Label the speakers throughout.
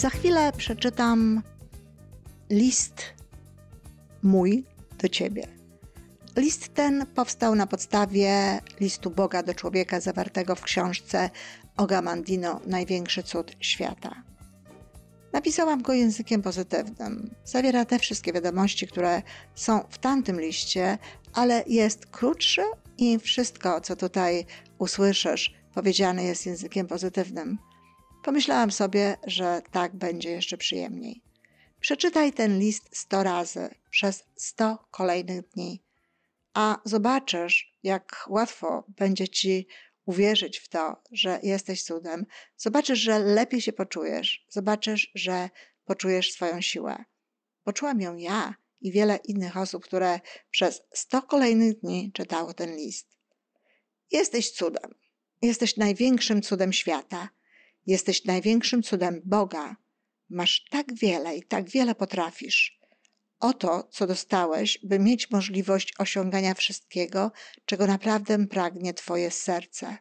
Speaker 1: Za chwilę przeczytam list mój do ciebie. List ten powstał na podstawie listu Boga do człowieka zawartego w książce Ogamandino Największy cud świata. Napisałam go językiem pozytywnym. Zawiera te wszystkie wiadomości, które są w tamtym liście, ale jest krótszy i wszystko, co tutaj usłyszysz, powiedziane jest językiem pozytywnym. Pomyślałam sobie, że tak będzie jeszcze przyjemniej. Przeczytaj ten list sto razy przez sto kolejnych dni, a zobaczysz, jak łatwo będzie ci uwierzyć w to, że jesteś cudem. Zobaczysz, że lepiej się poczujesz. Zobaczysz, że poczujesz swoją siłę. Poczułam ją ja i wiele innych osób, które przez sto kolejnych dni czytało ten list. Jesteś cudem. Jesteś największym cudem świata. Jesteś największym cudem Boga. Masz tak wiele i tak wiele potrafisz. Oto, co dostałeś, by mieć możliwość osiągania wszystkiego, czego naprawdę pragnie Twoje serce.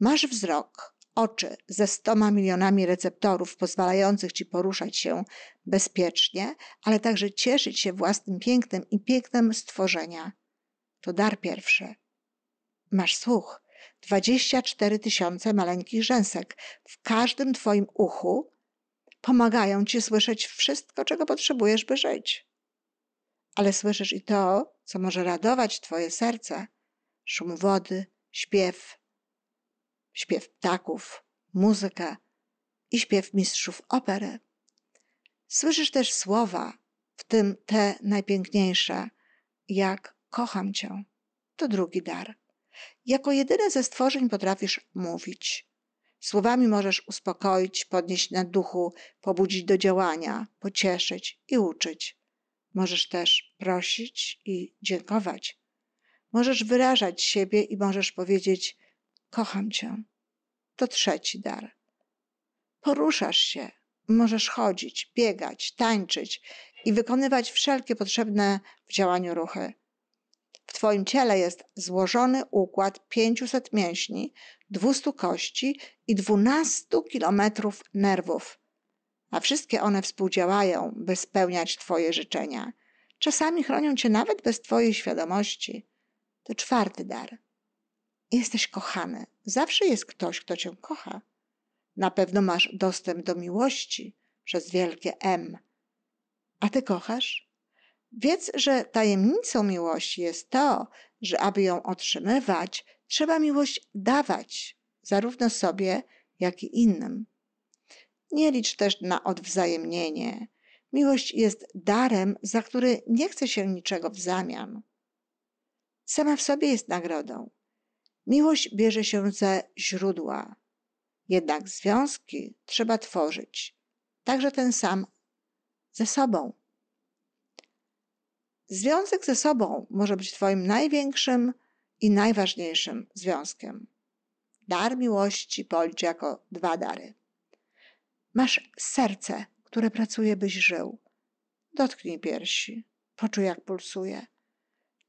Speaker 1: Masz wzrok, oczy ze stoma milionami receptorów pozwalających Ci poruszać się bezpiecznie, ale także cieszyć się własnym pięknem i pięknem stworzenia. To dar pierwszy. Masz słuch, 24 tysiące maleńkich rzęsek w każdym Twoim uchu pomagają Ci słyszeć wszystko, czego potrzebujesz, by żyć. Ale słyszysz i to, co może radować Twoje serce: szum wody, śpiew, śpiew ptaków, muzyka i śpiew mistrzów opery. Słyszysz też słowa, w tym te najpiękniejsze, jak kocham Cię. To drugi dar. Jako jedyne ze stworzeń potrafisz mówić. Słowami możesz uspokoić, podnieść na duchu, pobudzić do działania, pocieszyć i uczyć. Możesz też prosić i dziękować. Możesz wyrażać siebie i możesz powiedzieć: Kocham cię. To trzeci dar. Poruszasz się, możesz chodzić, biegać, tańczyć i wykonywać wszelkie potrzebne w działaniu ruchy. Twoim ciele jest złożony układ 500 mięśni, 200 kości i 12 kilometrów nerwów. A wszystkie one współdziałają, by spełniać Twoje życzenia. Czasami chronią Cię nawet bez Twojej świadomości. To czwarty dar. Jesteś kochany. Zawsze jest ktoś, kto Cię kocha. Na pewno masz dostęp do miłości przez wielkie M. A Ty kochasz? Wiedz, że tajemnicą miłości jest to, że aby ją otrzymywać, trzeba miłość dawać, zarówno sobie, jak i innym. Nie licz też na odwzajemnienie. Miłość jest darem, za który nie chce się niczego w zamian. Sama w sobie jest nagrodą. Miłość bierze się ze źródła. Jednak związki trzeba tworzyć, także ten sam ze sobą. Związek ze sobą może być Twoim największym i najważniejszym związkiem. Dar miłości policz jako dwa dary. Masz serce, które pracuje, byś żył. Dotknij piersi, poczuj jak pulsuje.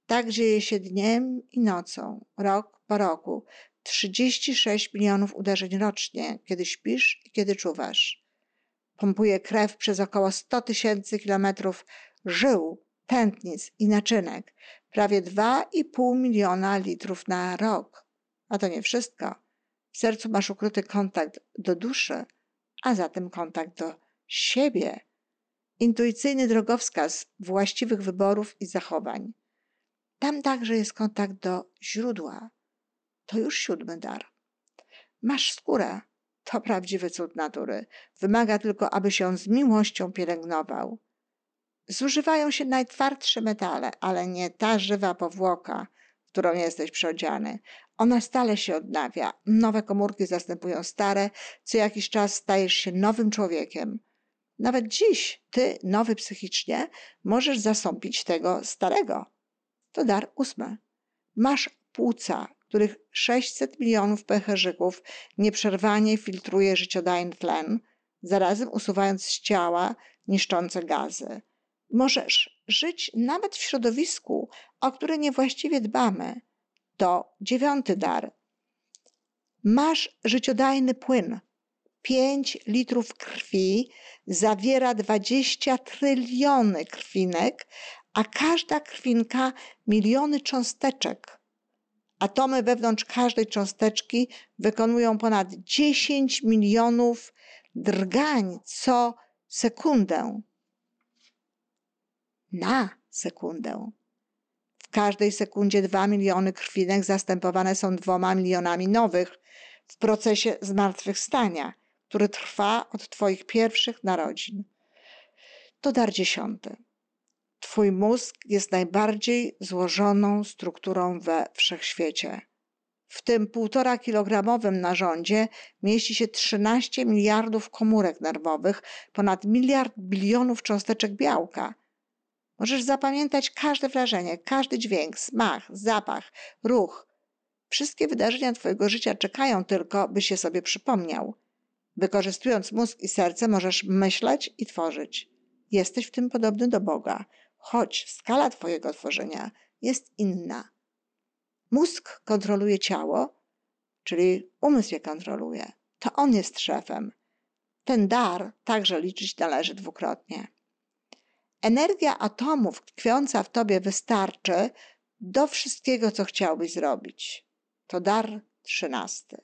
Speaker 1: Tak dzieje się dniem i nocą, rok po roku. 36 milionów uderzeń rocznie, kiedy śpisz i kiedy czuwasz. Pompuje krew przez około 100 tysięcy kilometrów żył tętnic i naczynek, prawie 2,5 miliona litrów na rok. A to nie wszystko. W sercu masz ukryty kontakt do duszy, a zatem kontakt do siebie. Intuicyjny drogowskaz właściwych wyborów i zachowań. Tam także jest kontakt do źródła. To już siódmy dar. Masz skórę. To prawdziwy cud natury. Wymaga tylko, aby się z miłością pielęgnował. Zużywają się najtwardsze metale, ale nie ta żywa powłoka, w którą jesteś przeodziany. Ona stale się odnawia. Nowe komórki zastępują stare, co jakiś czas stajesz się nowym człowiekiem. Nawet dziś ty, nowy psychicznie, możesz zastąpić tego starego. To dar ósmy. Masz płuca, których 600 milionów pęcherzyków nieprzerwanie filtruje życiodajny tlen, zarazem usuwając z ciała niszczące gazy. Możesz żyć nawet w środowisku, o które niewłaściwie dbamy. To dziewiąty dar. Masz życiodajny płyn, 5 litrów krwi zawiera 20 tryliony krwinek, a każda krwinka miliony cząsteczek. Atomy wewnątrz każdej cząsteczki wykonują ponad 10 milionów drgań co sekundę. Na sekundę. W każdej sekundzie 2 miliony krwinek zastępowane są dwoma milionami nowych w procesie zmartwychwstania, który trwa od Twoich pierwszych narodzin. To dar dziesiąty. Twój mózg jest najbardziej złożoną strukturą we wszechświecie. W tym półtora kilogramowym narządzie mieści się 13 miliardów komórek nerwowych, ponad miliard bilionów cząsteczek białka. Możesz zapamiętać każde wrażenie, każdy dźwięk, smak, zapach, ruch. Wszystkie wydarzenia Twojego życia czekają tylko, by się sobie przypomniał. Wykorzystując mózg i serce, możesz myśleć i tworzyć. Jesteś w tym podobny do Boga, choć skala Twojego tworzenia jest inna. Mózg kontroluje ciało, czyli umysł je kontroluje. To on jest szefem. Ten dar także liczyć należy dwukrotnie. Energia atomów tkwiąca w tobie wystarczy do wszystkiego, co chciałbyś zrobić. To dar trzynasty.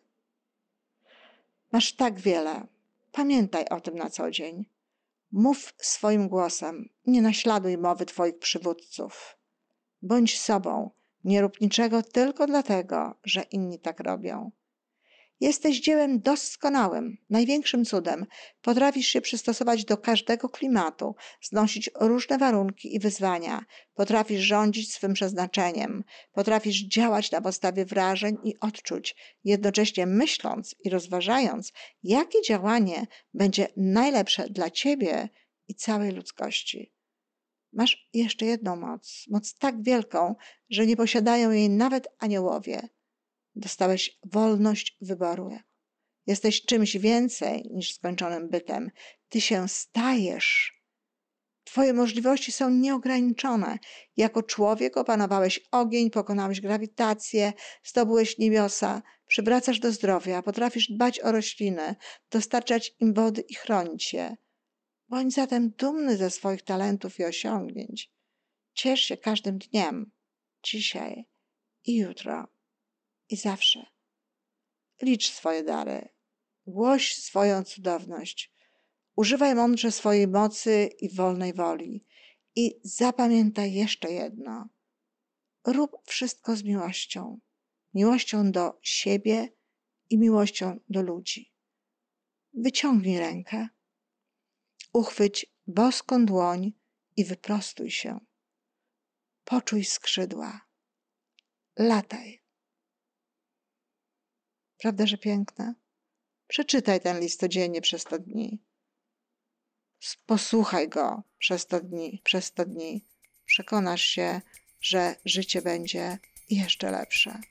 Speaker 1: Masz tak wiele. Pamiętaj o tym na co dzień. Mów swoim głosem, nie naśladuj mowy Twoich przywódców. Bądź sobą, nie rób niczego tylko dlatego, że inni tak robią. Jesteś dziełem doskonałym, największym cudem. Potrafisz się przystosować do każdego klimatu, znosić różne warunki i wyzwania. Potrafisz rządzić swym przeznaczeniem. Potrafisz działać na podstawie wrażeń i odczuć, jednocześnie myśląc i rozważając, jakie działanie będzie najlepsze dla ciebie i całej ludzkości. Masz jeszcze jedną moc, moc tak wielką, że nie posiadają jej nawet aniołowie – Dostałeś wolność wyboru. Jesteś czymś więcej niż skończonym bytem. Ty się stajesz. Twoje możliwości są nieograniczone. Jako człowiek opanowałeś ogień, pokonałeś grawitację, zdobyłeś niebiosa, przywracasz do zdrowia, potrafisz dbać o rośliny, dostarczać im wody i chronić je. Bądź zatem dumny ze swoich talentów i osiągnięć. Ciesz się każdym dniem, dzisiaj i jutro i zawsze. Licz swoje dary, głoś swoją cudowność, używaj mądrze swojej mocy i wolnej woli i zapamiętaj jeszcze jedno. Rób wszystko z miłością, miłością do siebie i miłością do ludzi. Wyciągnij rękę, uchwyć boską dłoń i wyprostuj się. Poczuj skrzydła. Lataj. Prawda, że piękne? Przeczytaj ten list codziennie przez 100 dni. Posłuchaj go przez 100 dni, przez 100 dni. Przekonasz się, że życie będzie jeszcze lepsze.